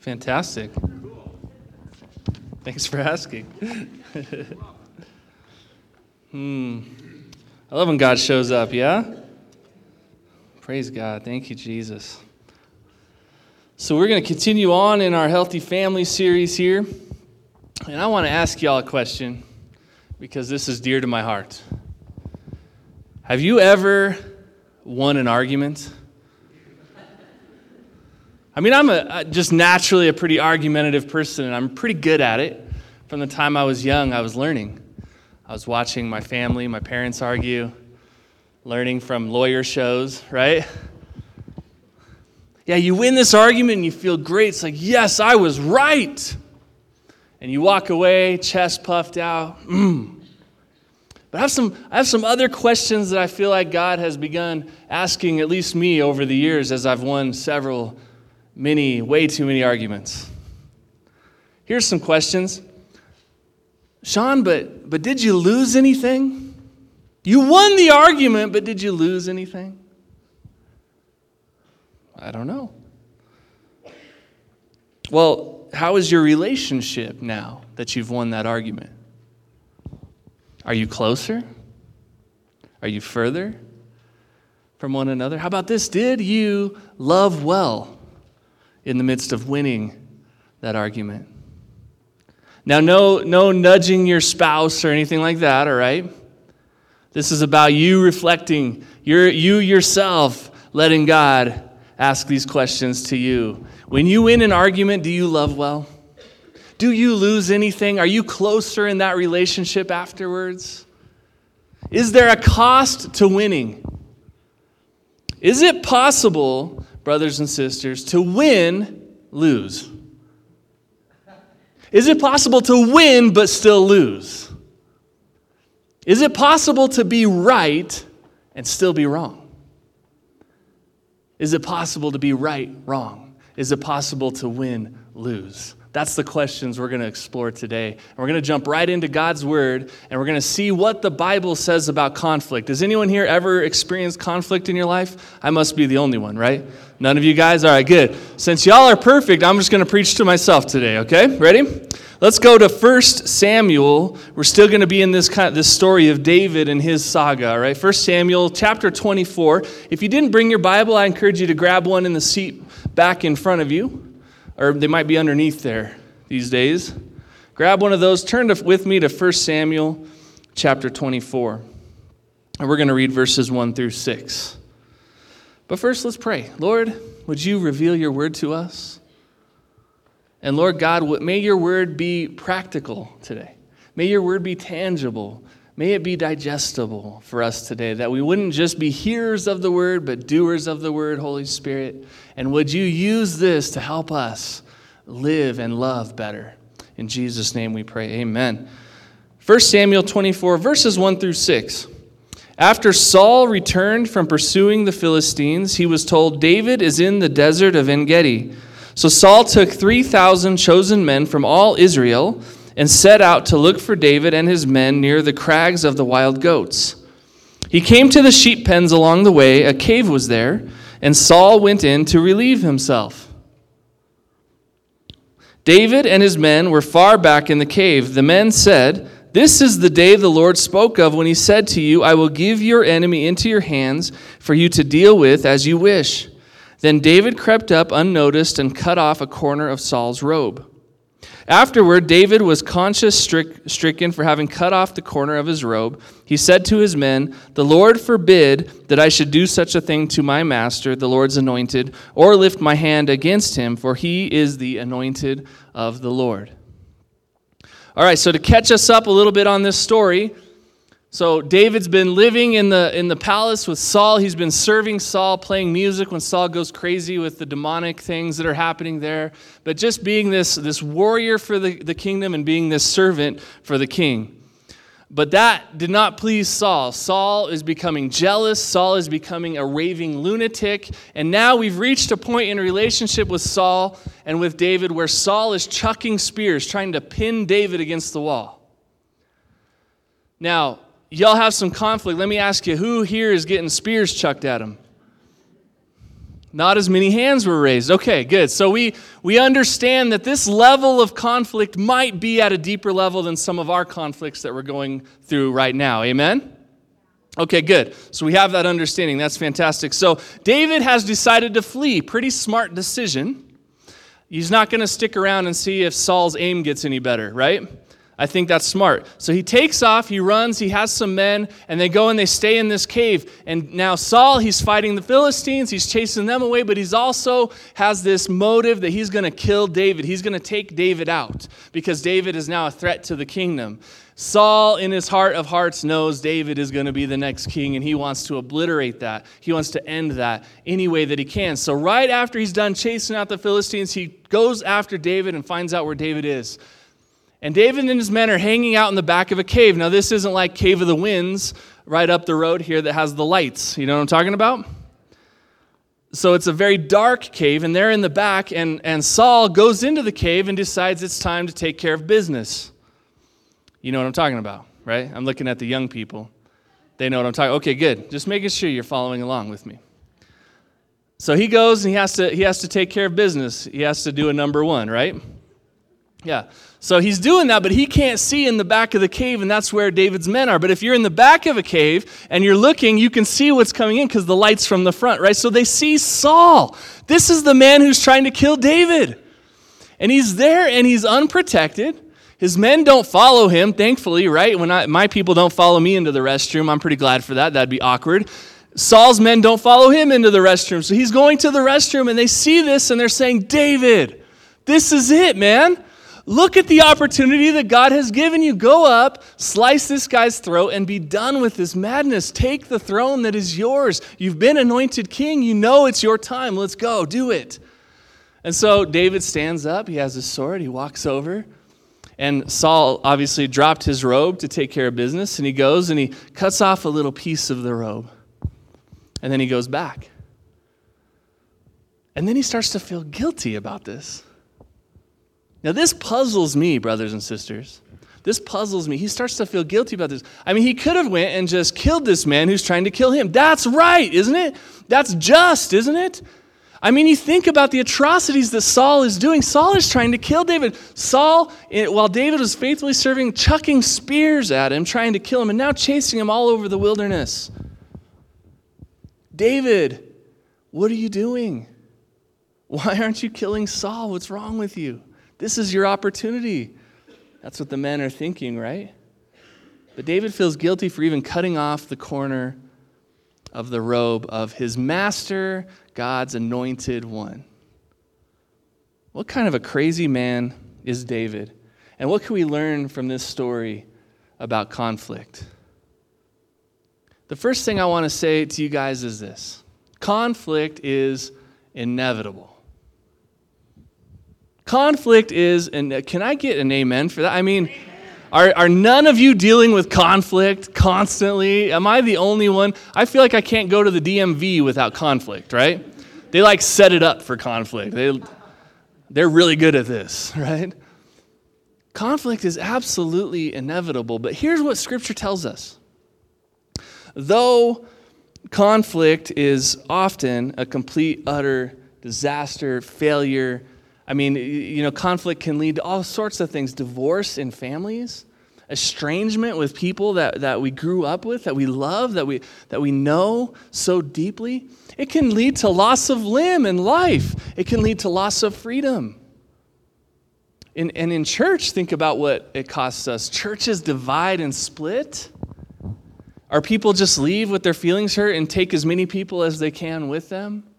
Fantastic. Thanks for asking. hmm. I love when God shows up, yeah? Praise God. Thank you, Jesus. So, we're going to continue on in our Healthy Family series here. And I want to ask y'all a question because this is dear to my heart. Have you ever won an argument? I mean, I'm a, just naturally a pretty argumentative person, and I'm pretty good at it. From the time I was young, I was learning. I was watching my family, my parents argue, learning from lawyer shows, right? Yeah, you win this argument and you feel great. It's like, yes, I was right. And you walk away, chest puffed out. Mm. But I have, some, I have some other questions that I feel like God has begun asking, at least me, over the years as I've won several many, way too many arguments. Here's some questions. Sean, but, but did you lose anything? You won the argument, but did you lose anything? I don't know. Well, how is your relationship now that you've won that argument? Are you closer? Are you further from one another? How about this? Did you love well? In the midst of winning that argument. Now, no, no nudging your spouse or anything like that, all right? This is about you reflecting, you you yourself letting God ask these questions to you. When you win an argument, do you love well? Do you lose anything? Are you closer in that relationship afterwards? Is there a cost to winning? Is it possible brothers and sisters, to win, lose? Is it possible to win but still lose? Is it possible to be right and still be wrong? Is it possible to be right, wrong? Is it possible to win, lose? That's the questions we're going to explore today. And we're going to jump right into God's Word and we're going to see what the Bible says about conflict. Has anyone here ever experienced conflict in your life? I must be the only one, right? None of you guys? All right, good. Since y'all are perfect, I'm just going to preach to myself today, okay? Ready? Let's go to 1 Samuel. We're still going to be in this kind of, this story of David and his saga, all right? 1 Samuel chapter 24. If you didn't bring your Bible, I encourage you to grab one in the seat back in front of you or they might be underneath there these days. Grab one of those, turn to, with me to 1 Samuel chapter 24. And we're going to read verses 1 through 6. But first, let's pray. Lord, would you reveal your word to us? And Lord God, may your word be practical today. May your word be tangible. May it be digestible for us today, that we wouldn't just be hearers of the word, but doers of the word, Holy Spirit. And would you use this to help us live and love better? In Jesus' name we pray. Amen. 1 Samuel 24, verses 1 through 6. After Saul returned from pursuing the Philistines, he was told, David is in the desert of En Gedi. So Saul took 3,000 chosen men from all Israel and set out to look for David and his men near the crags of the wild goats. He came to the sheep pens along the way. A cave was there, and Saul went in to relieve himself. David and his men were far back in the cave. The men said, This is the day the Lord spoke of when he said to you, I will give your enemy into your hands for you to deal with as you wish. Then David crept up unnoticed and cut off a corner of Saul's robe. Afterward, David was conscience stricken for having cut off the corner of his robe. He said to his men, The Lord forbid that I should do such a thing to my master, the Lord's anointed, or lift my hand against him, for he is the anointed of the Lord. All right, so to catch us up a little bit on this story, so David's been living in the in the palace with Saul. He's been serving Saul, playing music when Saul goes crazy with the demonic things that are happening there. But just being this, this warrior for the, the kingdom and being this servant for the king. But that did not please Saul. Saul is becoming jealous. Saul is becoming a raving lunatic. And now we've reached a point in relationship with Saul and with David where Saul is chucking spears, trying to pin David against the wall. Now, y'all have some conflict. Let me ask you who here is getting spears chucked at him? Not as many hands were raised. Okay, good. So we, we understand that this level of conflict might be at a deeper level than some of our conflicts that we're going through right now. Amen? Okay, good. So we have that understanding. That's fantastic. So David has decided to flee. Pretty smart decision. He's not going to stick around and see if Saul's aim gets any better, right? I think that's smart. So he takes off, he runs, he has some men, and they go and they stay in this cave. And now Saul, he's fighting the Philistines, he's chasing them away, but he's also has this motive that he's going to kill David. He's going to take David out because David is now a threat to the kingdom. Saul, in his heart of hearts, knows David is going to be the next king, and he wants to obliterate that. He wants to end that any way that he can. So, right after he's done chasing out the Philistines, he goes after David and finds out where David is. And David and his men are hanging out in the back of a cave. Now, this isn't like Cave of the Winds right up the road here that has the lights. You know what I'm talking about? So it's a very dark cave, and they're in the back, and, and Saul goes into the cave and decides it's time to take care of business. You know what I'm talking about, right? I'm looking at the young people. They know what I'm talking Okay, good. Just making sure you're following along with me. So he goes and he has to he has to take care of business. He has to do a number one, right? Yeah. So he's doing that, but he can't see in the back of the cave, and that's where David's men are. But if you're in the back of a cave and you're looking, you can see what's coming in because the light's from the front, right? So they see Saul. This is the man who's trying to kill David. And he's there and he's unprotected. His men don't follow him, thankfully, right? When I, my people don't follow me into the restroom, I'm pretty glad for that. That'd be awkward. Saul's men don't follow him into the restroom. So he's going to the restroom and they see this and they're saying, David, this is it, man. Look at the opportunity that God has given you. Go up, slice this guy's throat, and be done with this madness. Take the throne that is yours. You've been anointed king. You know it's your time. Let's go. Do it. And so David stands up. He has his sword. He walks over. And Saul obviously dropped his robe to take care of business. And he goes and he cuts off a little piece of the robe. And then he goes back. And then he starts to feel guilty about this. Now, this puzzles me, brothers and sisters. This puzzles me. He starts to feel guilty about this. I mean, he could have went and just killed this man who's trying to kill him. That's right, isn't it? That's just, isn't it? I mean, you think about the atrocities that Saul is doing. Saul is trying to kill David. Saul, while David was faithfully serving, chucking spears at him, trying to kill him, and now chasing him all over the wilderness. David, what are you doing? Why aren't you killing Saul? What's wrong with you? This is your opportunity. That's what the men are thinking, right? But David feels guilty for even cutting off the corner of the robe of his master, God's anointed one. What kind of a crazy man is David? And what can we learn from this story about conflict? The first thing I want to say to you guys is this conflict is inevitable. Conflict is, and can I get an amen for that? I mean, are, are none of you dealing with conflict constantly? Am I the only one? I feel like I can't go to the DMV without conflict, right? They like set it up for conflict. They, they're really good at this, right? Conflict is absolutely inevitable, but here's what Scripture tells us. Though conflict is often a complete, utter disaster, failure, I mean, you know, conflict can lead to all sorts of things divorce in families, estrangement with people that, that we grew up with, that we love, that we, that we know so deeply. It can lead to loss of limb and life, it can lead to loss of freedom. In, and in church, think about what it costs us. Churches divide and split. Our people just leave with their feelings hurt and take as many people as they can with them?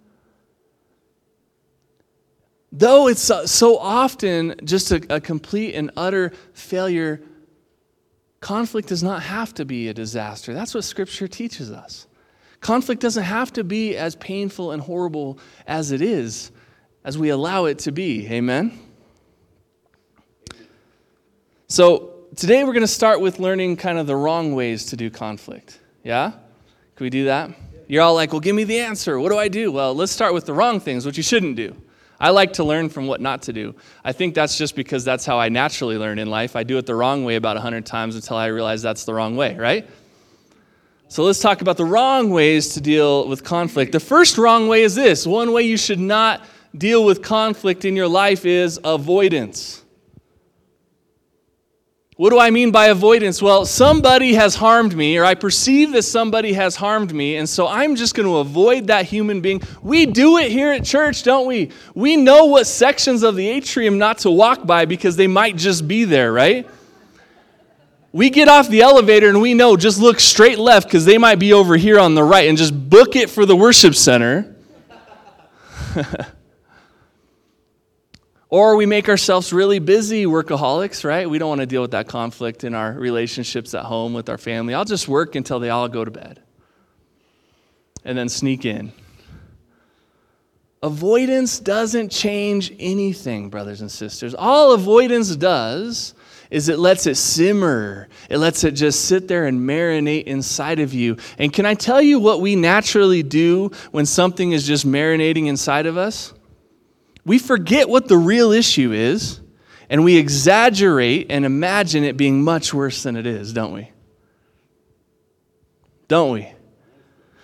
Though it's uh, so often just a, a complete and utter failure, conflict does not have to be a disaster. That's what Scripture teaches us. Conflict doesn't have to be as painful and horrible as it is, as we allow it to be. Amen? So, today we're going to start with learning kind of the wrong ways to do conflict. Yeah? Can we do that? You're all like, well, give me the answer. What do I do? Well, let's start with the wrong things, what you shouldn't do. I like to learn from what not to do. I think that's just because that's how I naturally learn in life. I do it the wrong way about 100 times until I realize that's the wrong way, right? So let's talk about the wrong ways to deal with conflict. The first wrong way is this one way you should not deal with conflict in your life is avoidance. What do I mean by avoidance? Well, somebody has harmed me, or I perceive that somebody has harmed me, and so I'm just going to avoid that human being. We do it here at church, don't we? We know what sections of the atrium not to walk by because they might just be there, right? We get off the elevator and we know just look straight left because they might be over here on the right and just book it for the worship center. Or we make ourselves really busy workaholics, right? We don't want to deal with that conflict in our relationships at home with our family. I'll just work until they all go to bed and then sneak in. Avoidance doesn't change anything, brothers and sisters. All avoidance does is it lets it simmer. It lets it just sit there and marinate inside of you. And can I tell you what we naturally do when something is just marinating inside of us? We forget what the real issue is and we exaggerate and imagine it being much worse than it is, don't we? Don't we?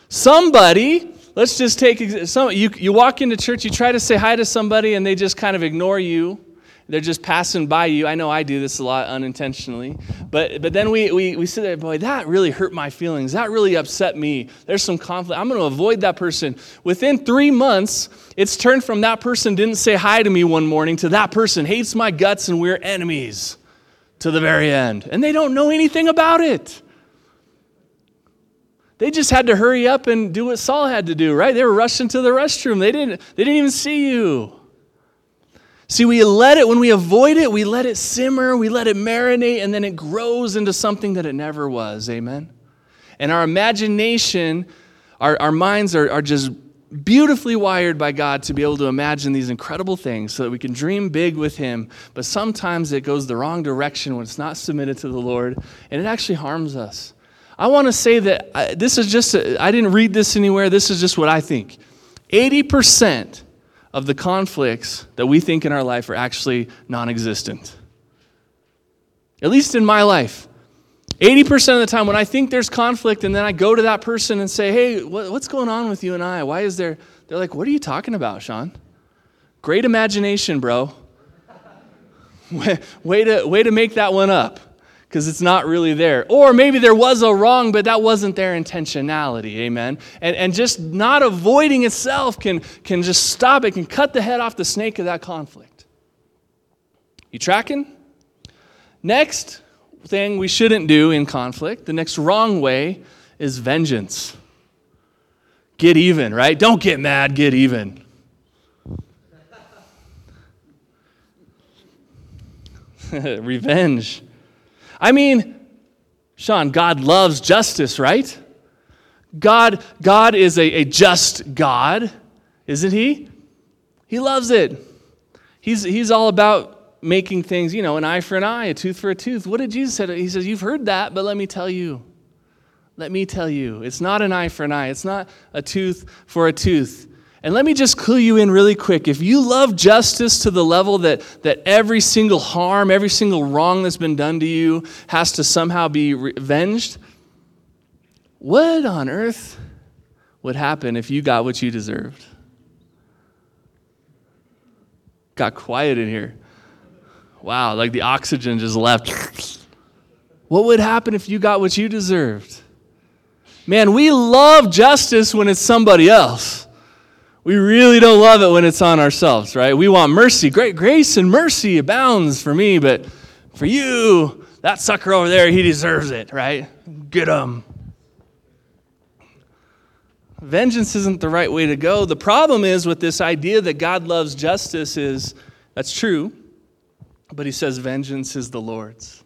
Somebody, let's just take some you you walk into church, you try to say hi to somebody and they just kind of ignore you they're just passing by you. I know I do this a lot unintentionally. But, but then we, we, we sit there, boy, that really hurt my feelings. That really upset me. There's some conflict. I'm going to avoid that person. Within three months, it's turned from that person didn't say hi to me one morning to that person hates my guts and we're enemies to the very end. And they don't know anything about it. They just had to hurry up and do what Saul had to do, right? They were rushing to the restroom. They didn't, they didn't even see you. See, we let it, when we avoid it, we let it simmer, we let it marinate, and then it grows into something that it never was. Amen? And our imagination, our, our minds are, are just beautifully wired by God to be able to imagine these incredible things so that we can dream big with Him. But sometimes it goes the wrong direction when it's not submitted to the Lord, and it actually harms us. I want to say that I, this is just, uh, I didn't read this anywhere, this is just what I think. 80% of the conflicts that we think in our life are actually non existent. At least in my life. 80% of the time, when I think there's conflict and then I go to that person and say, hey, what's going on with you and I? Why is there? They're like, what are you talking about, Sean? Great imagination, bro. way, to, way to make that one up because it's not really there. Or maybe there was a wrong, but that wasn't their intentionality. Amen. And, and just not avoiding itself can, can just stop it, can cut the head off the snake of that conflict. You tracking? Next thing we shouldn't do in conflict, the next wrong way is vengeance. Get even, right? Don't get mad, get even. Revenge. I mean, Sean, God loves justice, right? God, God is a, a just God, isn't he? He loves it. He's, he's all about making things, you know, an eye for an eye, a tooth for a tooth. What did Jesus say? He says, You've heard that, but let me tell you. Let me tell you. It's not an eye for an eye, it's not a tooth for a tooth. And let me just clue you in really quick. If you love justice to the level that, that every single harm, every single wrong that's been done to you has to somehow be revenged, what on earth would happen if you got what you deserved? Got quiet in here. Wow, like the oxygen just left. What would happen if you got what you deserved? Man, we love justice when it's somebody else. We really don't love it when it's on ourselves, right? We want mercy. Great grace and mercy abounds for me, but for you, that sucker over there, he deserves it, right? Get him. Vengeance isn't the right way to go. The problem is with this idea that God loves justice is that's true, but he says vengeance is the Lord's.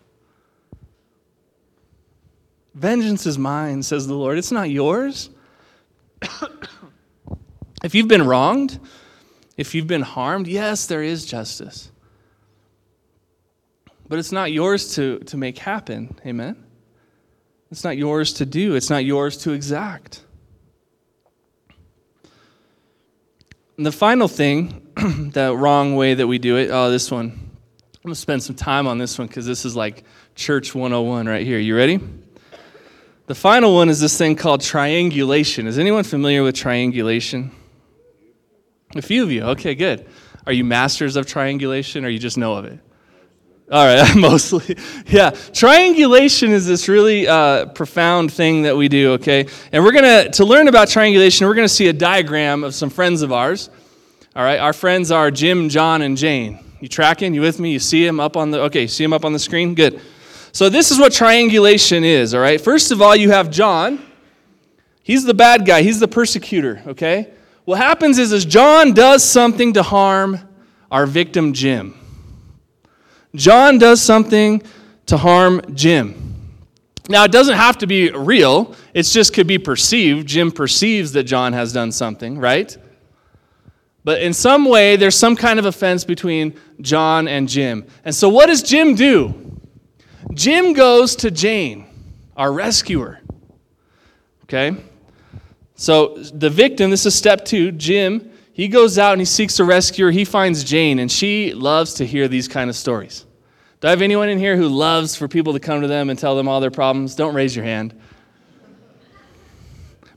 Vengeance is mine, says the Lord. It's not yours. If you've been wronged, if you've been harmed, yes, there is justice. But it's not yours to, to make happen. Amen? It's not yours to do, it's not yours to exact. And the final thing, the wrong way that we do it, oh, this one. I'm going to spend some time on this one because this is like church 101 right here. You ready? The final one is this thing called triangulation. Is anyone familiar with triangulation? A few of you. Okay, good. Are you masters of triangulation or you just know of it? All right, mostly. Yeah, triangulation is this really uh, profound thing that we do, okay? And we're going to, to learn about triangulation, we're going to see a diagram of some friends of ours. All right, our friends are Jim, John, and Jane. You tracking? You with me? You see him up on the, okay, see him up on the screen? Good. So this is what triangulation is, all right? First of all, you have John. He's the bad guy, he's the persecutor, okay? What happens is, is John does something to harm our victim, Jim. John does something to harm Jim. Now, it doesn't have to be real, it just could be perceived. Jim perceives that John has done something, right? But in some way, there's some kind of offense between John and Jim. And so, what does Jim do? Jim goes to Jane, our rescuer. Okay? So, the victim, this is step two, Jim, he goes out and he seeks a rescuer. He finds Jane, and she loves to hear these kind of stories. Do I have anyone in here who loves for people to come to them and tell them all their problems? Don't raise your hand.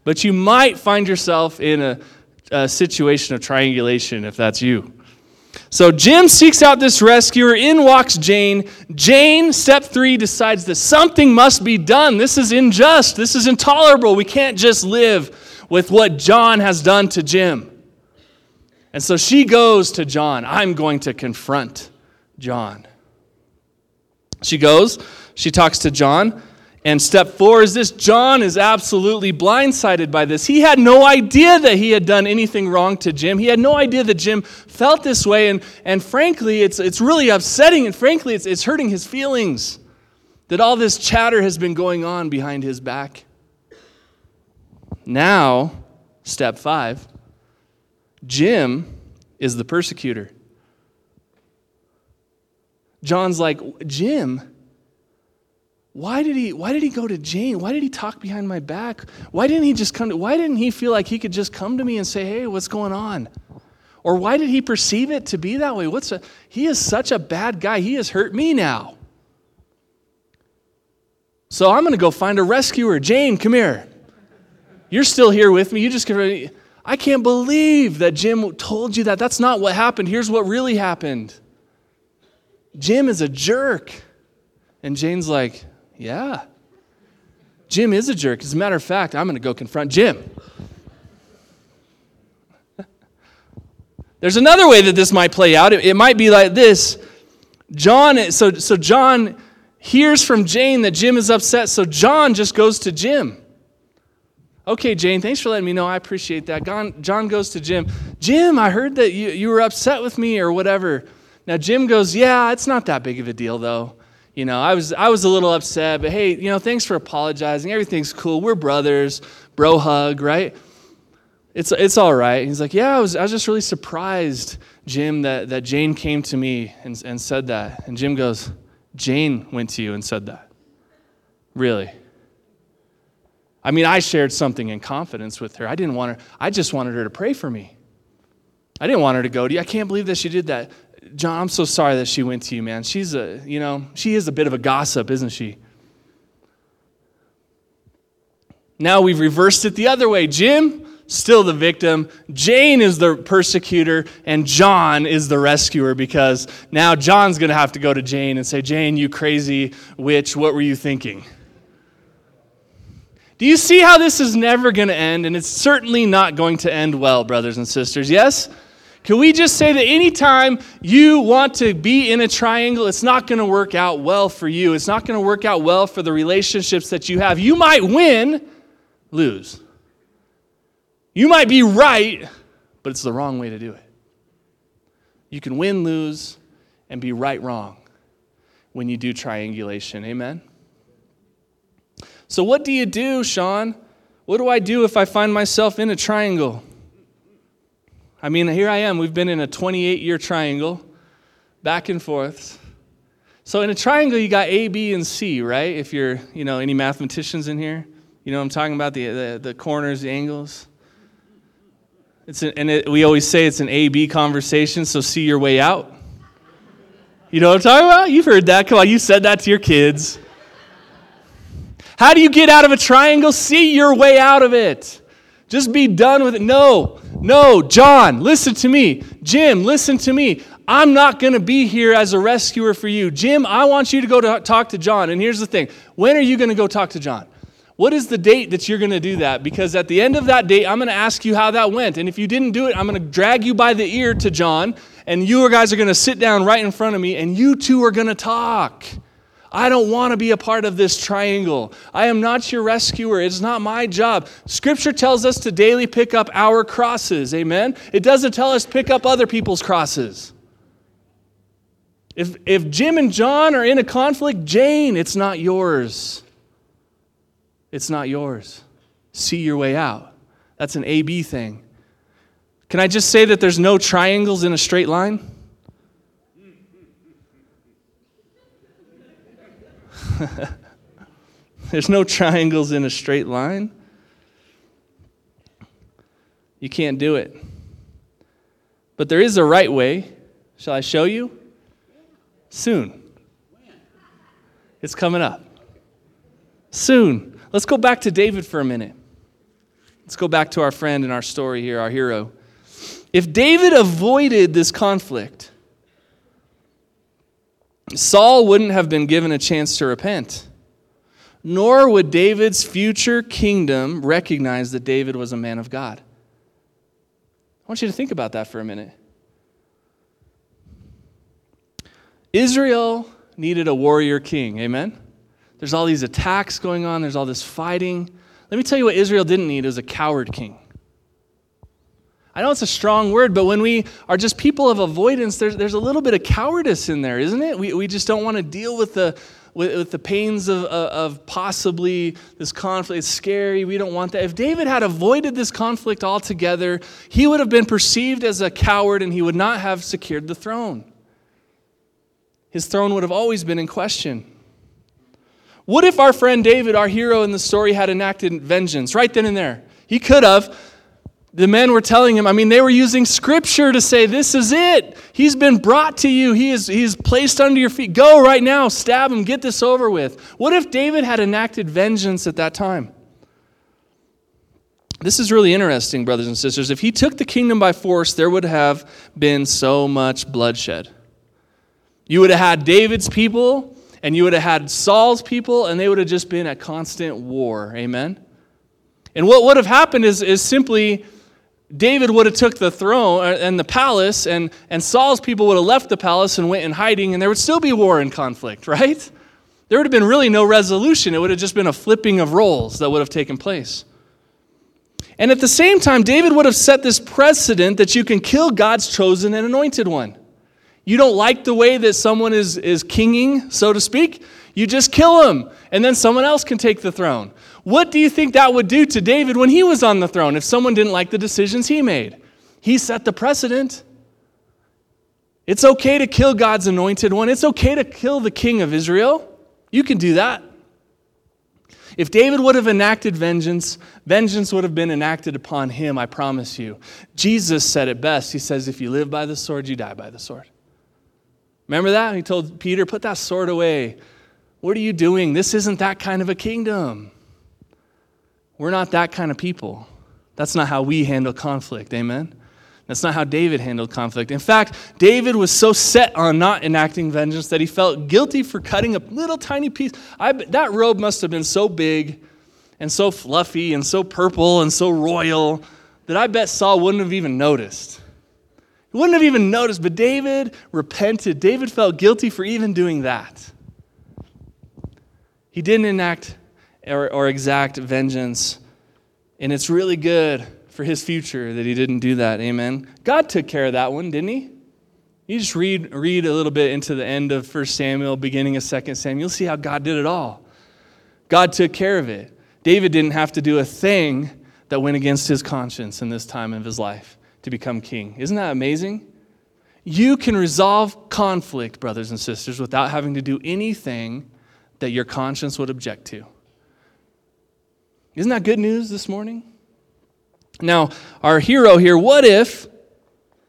But you might find yourself in a, a situation of triangulation if that's you. So Jim seeks out this rescuer. In walks Jane. Jane, step three, decides that something must be done. This is unjust. This is intolerable. We can't just live with what John has done to Jim. And so she goes to John. I'm going to confront John. She goes, she talks to John. And step four is this John is absolutely blindsided by this. He had no idea that he had done anything wrong to Jim. He had no idea that Jim felt this way. And, and frankly, it's, it's really upsetting. And frankly, it's, it's hurting his feelings that all this chatter has been going on behind his back. Now, step five Jim is the persecutor. John's like, Jim, why did he why did he go to Jane? Why did he talk behind my back? Why didn't he just come to why didn't he feel like he could just come to me and say, "Hey, what's going on?" Or why did he perceive it to be that way? What's a, he is such a bad guy. He has hurt me now. So I'm going to go find a rescuer. Jane, come here. You're still here with me. You just I can't believe that Jim told you that. That's not what happened. Here's what really happened. Jim is a jerk. And Jane's like, Yeah. Jim is a jerk. As a matter of fact, I'm going to go confront Jim. There's another way that this might play out. It, it might be like this. John, so, so John hears from Jane that Jim is upset, so John just goes to Jim. Okay, Jane, thanks for letting me know. I appreciate that. John goes to Jim. Jim, I heard that you, you were upset with me or whatever. Now, Jim goes, Yeah, it's not that big of a deal, though. You know, I was, I was a little upset, but hey, you know, thanks for apologizing. Everything's cool. We're brothers. Bro hug, right? It's, it's all right. He's like, Yeah, I was, I was just really surprised, Jim, that, that Jane came to me and, and said that. And Jim goes, Jane went to you and said that. Really? I mean, I shared something in confidence with her. I didn't want her, I just wanted her to pray for me. I didn't want her to go to you. I can't believe that she did that. John, I'm so sorry that she went to you, man. She's a, you know, she is a bit of a gossip, isn't she? Now we've reversed it the other way. Jim, still the victim. Jane is the persecutor, and John is the rescuer because now John's going to have to go to Jane and say, Jane, you crazy witch, what were you thinking? Do you see how this is never going to end? And it's certainly not going to end well, brothers and sisters. Yes? Can we just say that anytime you want to be in a triangle, it's not going to work out well for you? It's not going to work out well for the relationships that you have. You might win, lose. You might be right, but it's the wrong way to do it. You can win, lose, and be right, wrong when you do triangulation. Amen? So, what do you do, Sean? What do I do if I find myself in a triangle? I mean, here I am. We've been in a 28 year triangle, back and forth. So, in a triangle, you got A, B, and C, right? If you're, you know, any mathematicians in here, you know I'm talking about the, the, the corners, the angles. It's an, and it, we always say it's an A B conversation, so see your way out. You know what I'm talking about? You've heard that. Come on, you said that to your kids. How do you get out of a triangle? See your way out of it. Just be done with it. No, no, John, listen to me. Jim, listen to me. I'm not going to be here as a rescuer for you. Jim, I want you to go to talk to John. And here's the thing when are you going to go talk to John? What is the date that you're going to do that? Because at the end of that date, I'm going to ask you how that went. And if you didn't do it, I'm going to drag you by the ear to John, and you guys are going to sit down right in front of me, and you two are going to talk. I don't want to be a part of this triangle. I am not your rescuer. It's not my job. Scripture tells us to daily pick up our crosses. Amen? It doesn't tell us pick up other people's crosses. If, if Jim and John are in a conflict, Jane, it's not yours it's not yours. See your way out. That's an AB thing. Can I just say that there's no triangles in a straight line? there's no triangles in a straight line. You can't do it. But there is a right way. Shall I show you? Soon. It's coming up. Soon. Let's go back to David for a minute. Let's go back to our friend in our story here, our hero. If David avoided this conflict, Saul wouldn't have been given a chance to repent, nor would David's future kingdom recognize that David was a man of God. I want you to think about that for a minute. Israel needed a warrior king, amen? There's all these attacks going on, there's all this fighting. Let me tell you what Israel didn't need is a coward king. I know it's a strong word, but when we are just people of avoidance, there's, there's a little bit of cowardice in there, isn't it? We, we just don't want to deal with the, with, with the pains of, of, of, possibly this conflict. It's scary. We don't want that. If David had avoided this conflict altogether, he would have been perceived as a coward and he would not have secured the throne. His throne would have always been in question. What if our friend David, our hero in the story, had enacted vengeance right then and there? He could have. The men were telling him, I mean, they were using scripture to say, This is it. He's been brought to you. He is, he is placed under your feet. Go right now, stab him, get this over with. What if David had enacted vengeance at that time? This is really interesting, brothers and sisters. If he took the kingdom by force, there would have been so much bloodshed. You would have had David's people and you would have had Saul's people, and they would have just been at constant war. Amen? And what would have happened is, is simply David would have took the throne uh, and the palace, and, and Saul's people would have left the palace and went in hiding, and there would still be war and conflict, right? There would have been really no resolution. It would have just been a flipping of roles that would have taken place. And at the same time, David would have set this precedent that you can kill God's chosen and anointed one. You don't like the way that someone is, is kinging, so to speak, you just kill him, and then someone else can take the throne. What do you think that would do to David when he was on the throne if someone didn't like the decisions he made? He set the precedent. It's okay to kill God's anointed one, it's okay to kill the king of Israel. You can do that. If David would have enacted vengeance, vengeance would have been enacted upon him, I promise you. Jesus said it best. He says, If you live by the sword, you die by the sword. Remember that? He told Peter, Put that sword away. What are you doing? This isn't that kind of a kingdom. We're not that kind of people. That's not how we handle conflict. Amen? That's not how David handled conflict. In fact, David was so set on not enacting vengeance that he felt guilty for cutting a little tiny piece. I, that robe must have been so big and so fluffy and so purple and so royal that I bet Saul wouldn't have even noticed. He wouldn't have even noticed, but David repented. David felt guilty for even doing that. He didn't enact or, or exact vengeance, and it's really good for his future that he didn't do that. Amen. God took care of that one, didn't he? You just read, read a little bit into the end of 1 Samuel, beginning of 2 Samuel. You'll see how God did it all. God took care of it. David didn't have to do a thing that went against his conscience in this time of his life to become king. Isn't that amazing? You can resolve conflict, brothers and sisters, without having to do anything that your conscience would object to. Isn't that good news this morning? Now, our hero here, what if?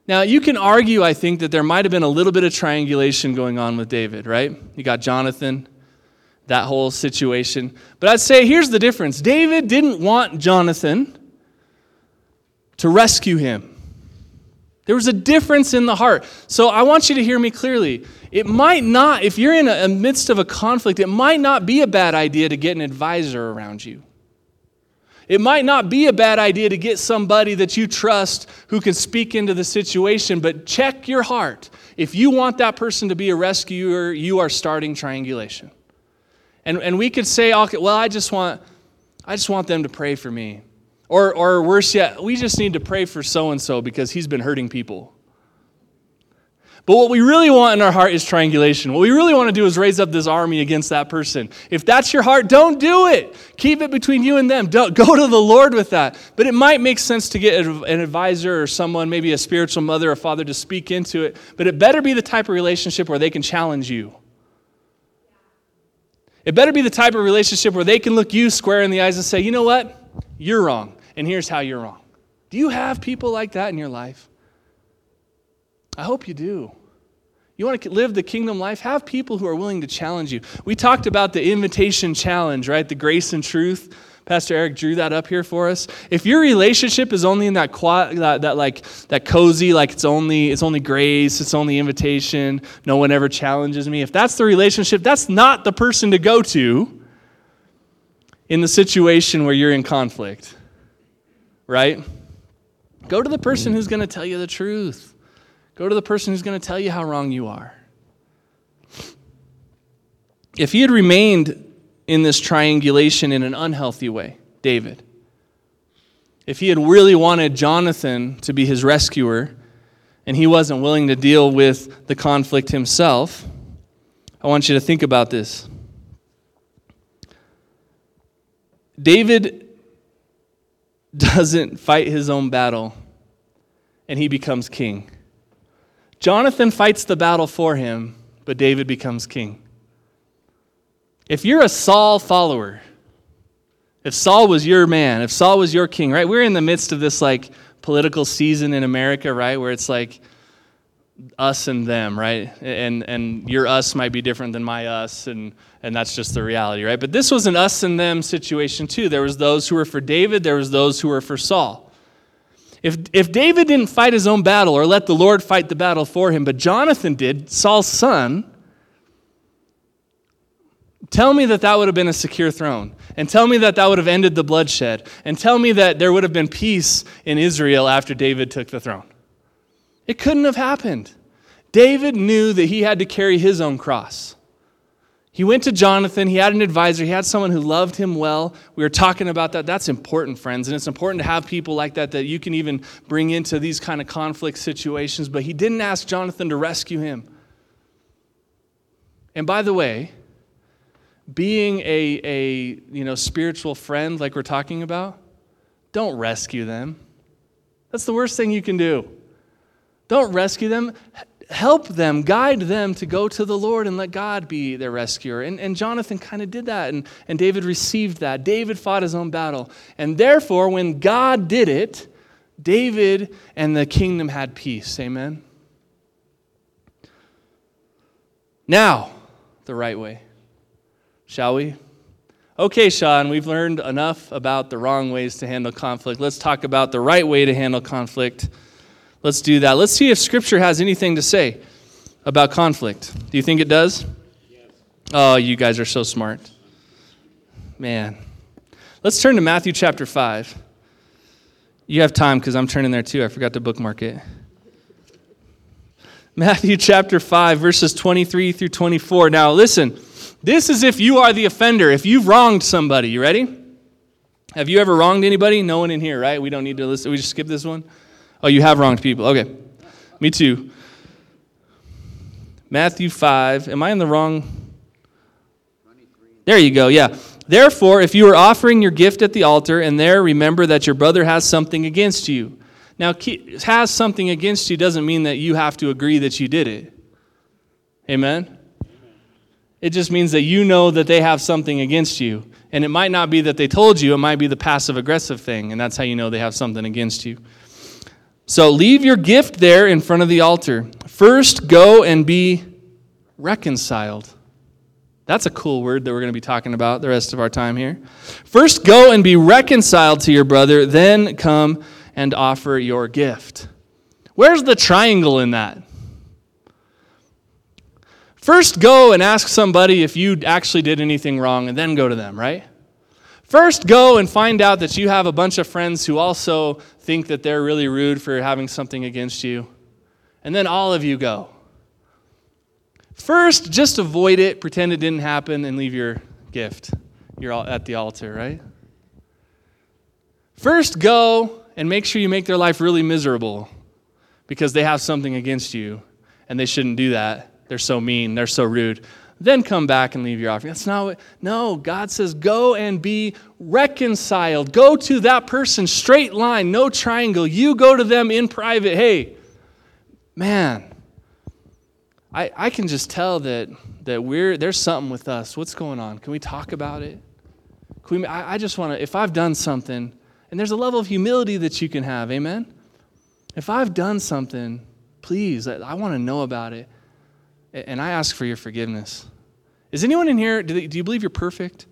Now, you can argue, I think, that there might have been a little bit of triangulation going on with David, right? You got Jonathan, that whole situation. But I'd say here's the difference David didn't want Jonathan to rescue him. There was a difference in the heart. So I want you to hear me clearly. It might not, if you're in a midst of a conflict, it might not be a bad idea to get an advisor around you. It might not be a bad idea to get somebody that you trust who can speak into the situation, but check your heart. If you want that person to be a rescuer, you are starting triangulation. And, and we could say, okay, well, I just want, I just want them to pray for me. Or, or worse yet, we just need to pray for so and so because he's been hurting people. But what we really want in our heart is triangulation. What we really want to do is raise up this army against that person. If that's your heart, don't do it. Keep it between you and them. Don't, go to the Lord with that. But it might make sense to get an advisor or someone, maybe a spiritual mother or father, to speak into it. But it better be the type of relationship where they can challenge you. It better be the type of relationship where they can look you square in the eyes and say, you know what? You're wrong, and here's how you're wrong. Do you have people like that in your life? I hope you do. You want to live the kingdom life? Have people who are willing to challenge you. We talked about the invitation challenge, right? The grace and truth. Pastor Eric drew that up here for us. If your relationship is only in that quiet, that, that like that cozy, like it's only it's only grace, it's only invitation, no one ever challenges me. If that's the relationship, that's not the person to go to in the situation where you're in conflict. Right? Go to the person who's going to tell you the truth. Go to the person who's going to tell you how wrong you are. If he had remained in this triangulation in an unhealthy way, David, if he had really wanted Jonathan to be his rescuer and he wasn't willing to deal with the conflict himself, I want you to think about this. David doesn't fight his own battle and he becomes king. Jonathan fights the battle for him, but David becomes king. If you're a Saul follower, if Saul was your man, if Saul was your king, right? We're in the midst of this like political season in America, right? Where it's like us and them, right? And and your us might be different than my us and and that's just the reality, right? But this was an us and them situation too. There was those who were for David, there was those who were for Saul. If, if David didn't fight his own battle or let the Lord fight the battle for him, but Jonathan did, Saul's son, tell me that that would have been a secure throne. And tell me that that would have ended the bloodshed. And tell me that there would have been peace in Israel after David took the throne. It couldn't have happened. David knew that he had to carry his own cross. He went to Jonathan. He had an advisor. He had someone who loved him well. We were talking about that. That's important, friends. And it's important to have people like that that you can even bring into these kind of conflict situations. But he didn't ask Jonathan to rescue him. And by the way, being a, a you know, spiritual friend like we're talking about, don't rescue them. That's the worst thing you can do. Don't rescue them help them, guide them to go to the Lord and let God be their rescuer. And, and Jonathan kind of did that, and, and David received that. David fought his own battle. And therefore, when God did it, David and the kingdom had peace. Amen? Now, the right way. Shall we? Okay, Sean, we've learned enough about the wrong ways to handle conflict. Let's talk about the right way to handle conflict. Let's do that. Let's see if Scripture has anything to say about conflict. Do you think it does? Yes. Oh, you guys are so smart. Man. Let's turn to Matthew chapter 5. You have time because I'm turning there too. I forgot to bookmark it. Matthew chapter 5, verses 23 through 24. Now, listen, this is if you are the offender, if you've wronged somebody. You ready? Have you ever wronged anybody? No one in here, right? We don't need to listen. We just skip this one. Oh, you have wronged people. Okay. Me too. Matthew 5. Am I in the wrong? There you go. Yeah. Therefore, if you are offering your gift at the altar and there remember that your brother has something against you. Now, has something against you doesn't mean that you have to agree that you did it. Amen? It just means that you know that they have something against you. And it might not be that they told you, it might be the passive aggressive thing, and that's how you know they have something against you. So leave your gift there in front of the altar. First, go and be reconciled. That's a cool word that we're going to be talking about the rest of our time here. First, go and be reconciled to your brother, then come and offer your gift. Where's the triangle in that? First, go and ask somebody if you actually did anything wrong, and then go to them, right? First, go and find out that you have a bunch of friends who also think that they're really rude for having something against you. And then all of you go. First, just avoid it, pretend it didn't happen, and leave your gift. You're at the altar, right? First, go and make sure you make their life really miserable because they have something against you and they shouldn't do that. They're so mean, they're so rude. Then come back and leave your offering. That's not what, no, God says go and be reconciled. Go to that person, straight line, no triangle. You go to them in private. Hey, man, I, I can just tell that, that we're, there's something with us. What's going on? Can we talk about it? Can we, I, I just want to, if I've done something, and there's a level of humility that you can have, amen? If I've done something, please, I, I want to know about it. And I ask for your forgiveness. Is anyone in here, do, they, do you believe you're perfect?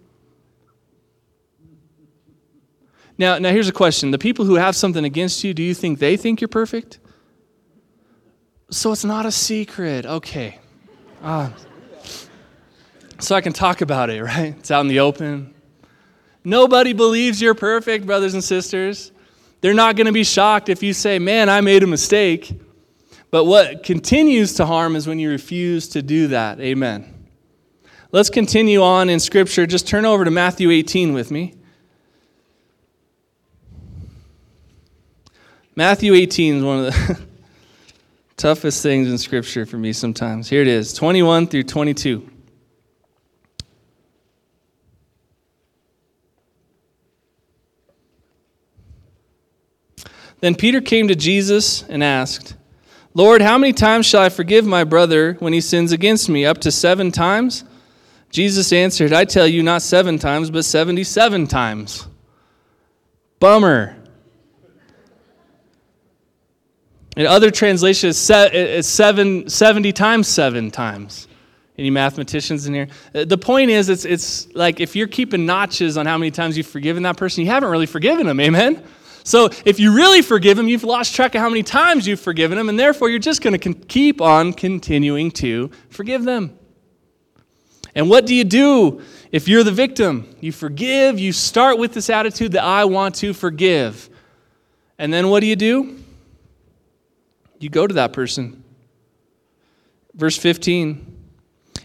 Now, now, here's a question. The people who have something against you, do you think they think you're perfect? So it's not a secret. Okay. Uh, so I can talk about it, right? It's out in the open. Nobody believes you're perfect, brothers and sisters. They're not going to be shocked if you say, Man, I made a mistake. But what continues to harm is when you refuse to do that. Amen. Let's continue on in Scripture. Just turn over to Matthew 18 with me. Matthew 18 is one of the. toughest things in Scripture for me sometimes. Here it is 21 through 22. Then Peter came to Jesus and asked, Lord, how many times shall I forgive my brother when he sins against me? Up to seven times? Jesus answered, I tell you, not seven times, but 77 times. Bummer. In other translations, it's seven, 70 times seven times. Any mathematicians in here? Uh, the point is, it's, it's like if you're keeping notches on how many times you've forgiven that person, you haven't really forgiven them. Amen? So if you really forgive them, you've lost track of how many times you've forgiven them, and therefore you're just going to con- keep on continuing to forgive them. And what do you do if you're the victim? You forgive, you start with this attitude that I want to forgive. And then what do you do? you go to that person. Verse 15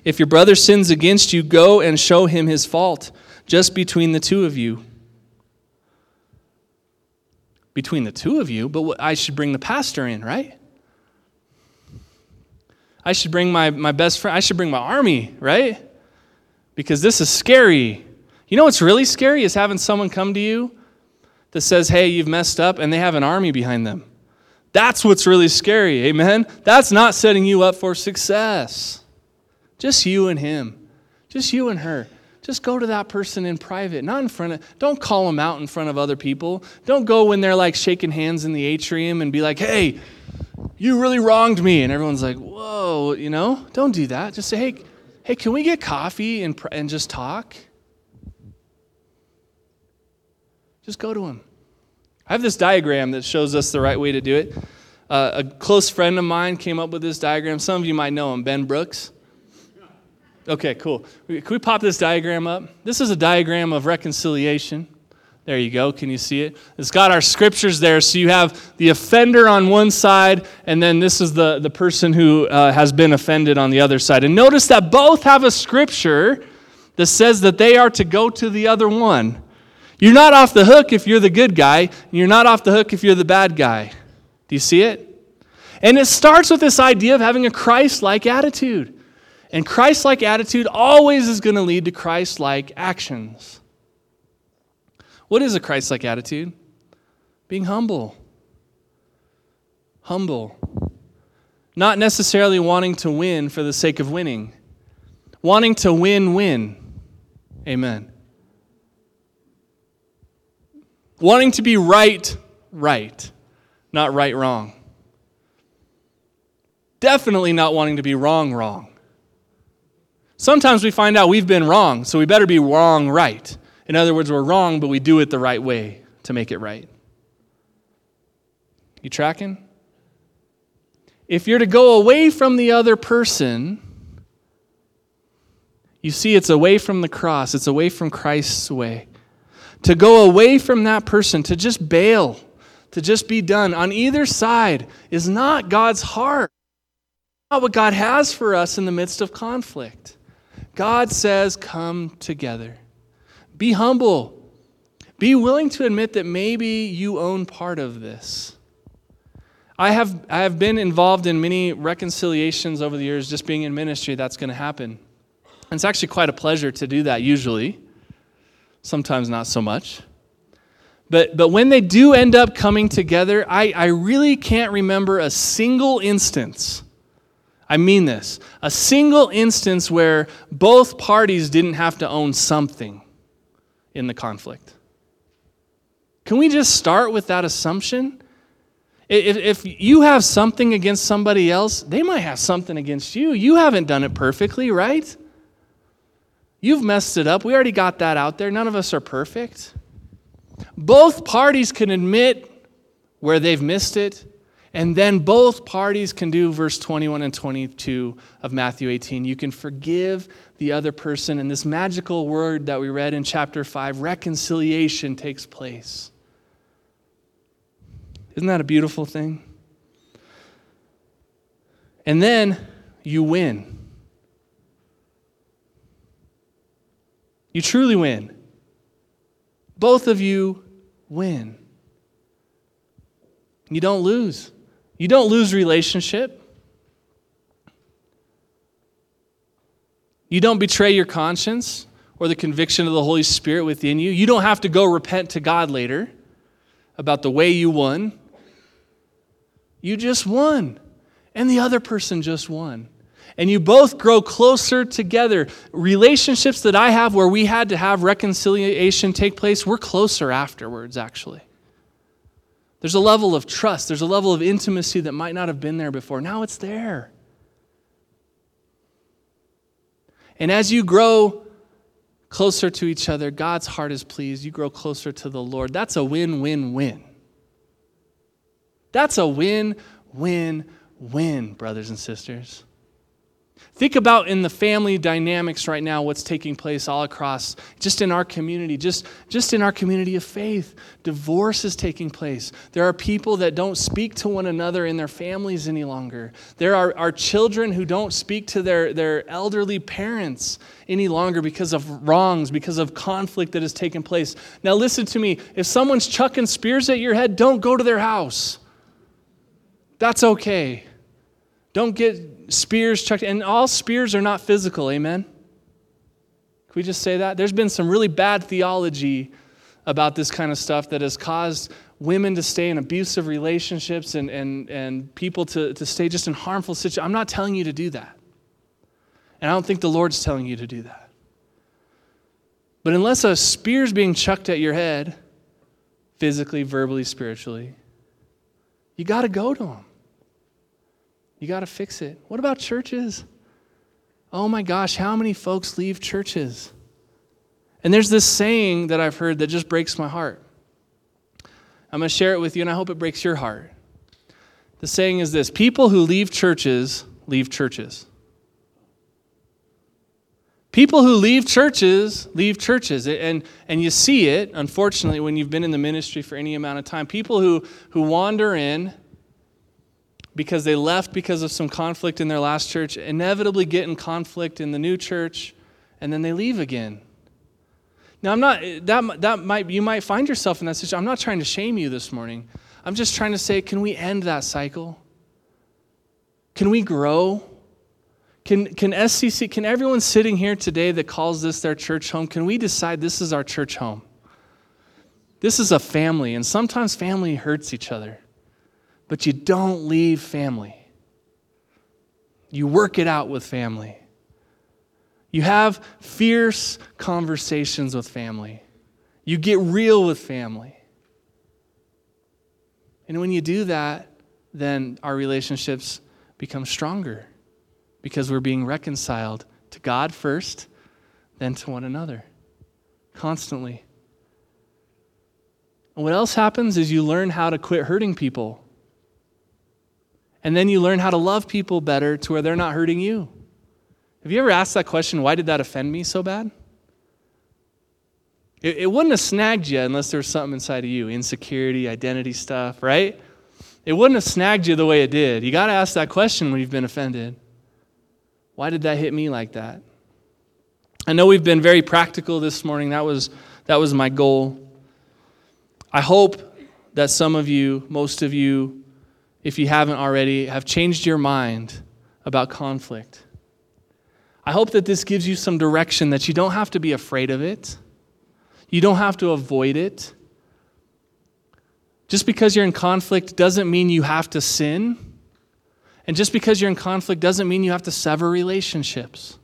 If your brother sins against you, go and show him his fault, just between the two of you. Between the two of you, but I should bring the pastor in, right? I should bring my, my best friend, I should bring my army, right? Because this is scary. You know what's really scary is having someone come to you that says, hey, you've messed up, and they have an army behind them. That's what's really scary, amen? That's not setting you up for success. Just you and him, just you and her. Just go to that person in private, not in front of, don't call them out in front of other people. Don't go when they're like shaking hands in the atrium and be like, hey, you really wronged me. And everyone's like, whoa, you know? Don't do that. Just say, hey, hey, can we get coffee and, and just talk? Just go to him. I have this diagram that shows us the right way to do it. Uh, a close friend of mine came up with this diagram. Some of you might know him, Ben Brooks. Okay, cool. Can we pop this diagram up? This is a diagram of reconciliation. There you go. Can you see it? It's got our scriptures there. So you have the offender on one side, and then this is the, the person who uh, has been offended on the other side. And notice that both have a scripture that says that they are to go to the other one. You're not off the hook if you're the good guy, and you're not off the hook if you're the bad guy. Do you see it? And it starts with this idea of having a Christ like attitude. And Christ like attitude always is going to lead to Christ like actions. What is a Christ like attitude? Being humble. Humble. Not necessarily wanting to win for the sake of winning, wanting to win win. Amen. Wanting to be right, right, not right, wrong. Definitely not wanting to be wrong, wrong. Sometimes we find out we've been wrong, so we better be wrong right. In other words, we're wrong, but we do it the right way to make it right. You tracking? If you're to go away from the other person, you see, it's away from the cross, it's away from Christ's way. To go away from that person, to just bail, to just be done on either side is not God's heart. Not what God has for us in the midst of conflict. God says, come together. Be humble. Be willing to admit that maybe you own part of this. I have, I have been involved in many reconciliations over the years, just being in ministry, that's going to happen. And it's actually quite a pleasure to do that, usually. Sometimes not so much. But, but when they do end up coming together, I, I really can't remember a single instance. I mean this a single instance where both parties didn't have to own something in the conflict. Can we just start with that assumption? If, if you have something against somebody else, they might have something against you. You haven't done it perfectly, right? You've messed it up. We already got that out there. None of us are perfect. Both parties can admit where they've missed it, and then both parties can do verse 21 and 22 of Matthew 18. You can forgive the other person, and this magical word that we read in chapter 5, reconciliation, takes place. Isn't that a beautiful thing? And then you win. You truly win. Both of you win. You don't lose. You don't lose relationship. You don't betray your conscience or the conviction of the Holy Spirit within you. You don't have to go repent to God later about the way you won. You just won, and the other person just won. And you both grow closer together. Relationships that I have where we had to have reconciliation take place, we're closer afterwards, actually. There's a level of trust, there's a level of intimacy that might not have been there before. Now it's there. And as you grow closer to each other, God's heart is pleased. You grow closer to the Lord. That's a win win win. That's a win, win, win, brothers and sisters. Think about in the family dynamics right now what's taking place all across, just in our community, just, just in our community of faith. Divorce is taking place. There are people that don't speak to one another in their families any longer. There are, are children who don't speak to their, their elderly parents any longer because of wrongs, because of conflict that has taken place. Now, listen to me. If someone's chucking spears at your head, don't go to their house. That's okay. Don't get spears chucked. And all spears are not physical, amen? Can we just say that? There's been some really bad theology about this kind of stuff that has caused women to stay in abusive relationships and, and, and people to, to stay just in harmful situations. I'm not telling you to do that. And I don't think the Lord's telling you to do that. But unless a spear's being chucked at your head, physically, verbally, spiritually, you got to go to them. You got to fix it. What about churches? Oh my gosh, how many folks leave churches? And there's this saying that I've heard that just breaks my heart. I'm going to share it with you, and I hope it breaks your heart. The saying is this people who leave churches leave churches. People who leave churches leave churches. And, and you see it, unfortunately, when you've been in the ministry for any amount of time. People who, who wander in because they left because of some conflict in their last church, inevitably get in conflict in the new church, and then they leave again. Now, I'm not, that, that might, you might find yourself in that situation. I'm not trying to shame you this morning. I'm just trying to say, can we end that cycle? Can we grow? Can, can SCC, can everyone sitting here today that calls this their church home, can we decide this is our church home? This is a family, and sometimes family hurts each other but you don't leave family. You work it out with family. You have fierce conversations with family. You get real with family. And when you do that, then our relationships become stronger because we're being reconciled to God first, then to one another. Constantly. And what else happens is you learn how to quit hurting people. And then you learn how to love people better to where they're not hurting you. Have you ever asked that question, why did that offend me so bad? It, it wouldn't have snagged you unless there was something inside of you insecurity, identity stuff, right? It wouldn't have snagged you the way it did. You got to ask that question when you've been offended. Why did that hit me like that? I know we've been very practical this morning. That was, that was my goal. I hope that some of you, most of you, if you haven't already, have changed your mind about conflict. I hope that this gives you some direction that you don't have to be afraid of it. You don't have to avoid it. Just because you're in conflict doesn't mean you have to sin. And just because you're in conflict doesn't mean you have to sever relationships.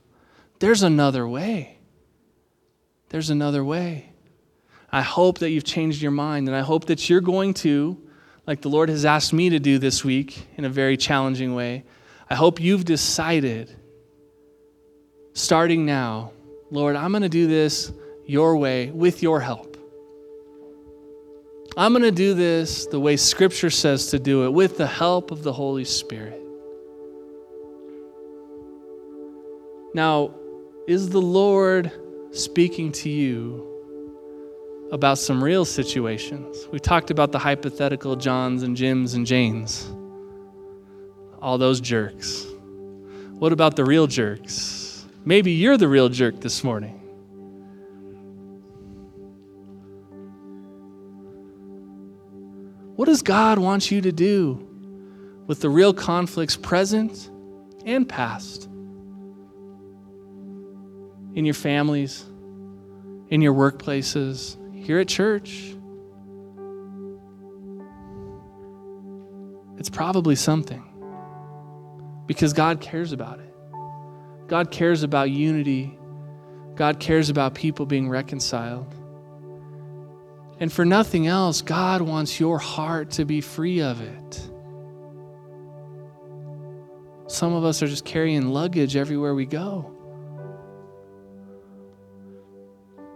There's another way. There's another way. I hope that you've changed your mind, and I hope that you're going to, like the Lord has asked me to do this week in a very challenging way, I hope you've decided, starting now, Lord, I'm going to do this your way with your help. I'm going to do this the way Scripture says to do it with the help of the Holy Spirit. Now, is the Lord speaking to you about some real situations? We talked about the hypothetical Johns and Jims and Janes, all those jerks. What about the real jerks? Maybe you're the real jerk this morning. What does God want you to do with the real conflicts present and past? In your families, in your workplaces, here at church? It's probably something because God cares about it. God cares about unity. God cares about people being reconciled. And for nothing else, God wants your heart to be free of it. Some of us are just carrying luggage everywhere we go.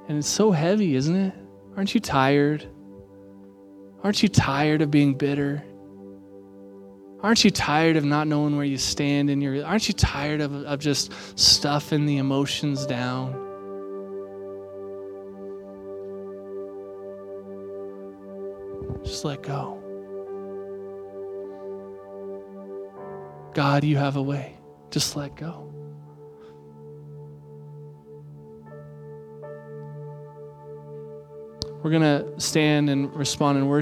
And it's so heavy, isn't it? Aren't you tired? Aren't you tired of being bitter? Aren't you tired of not knowing where you stand in your aren't you tired of, of just stuffing the emotions down? Just let go. God, you have a way. Just let go. We're going to stand and respond in worship.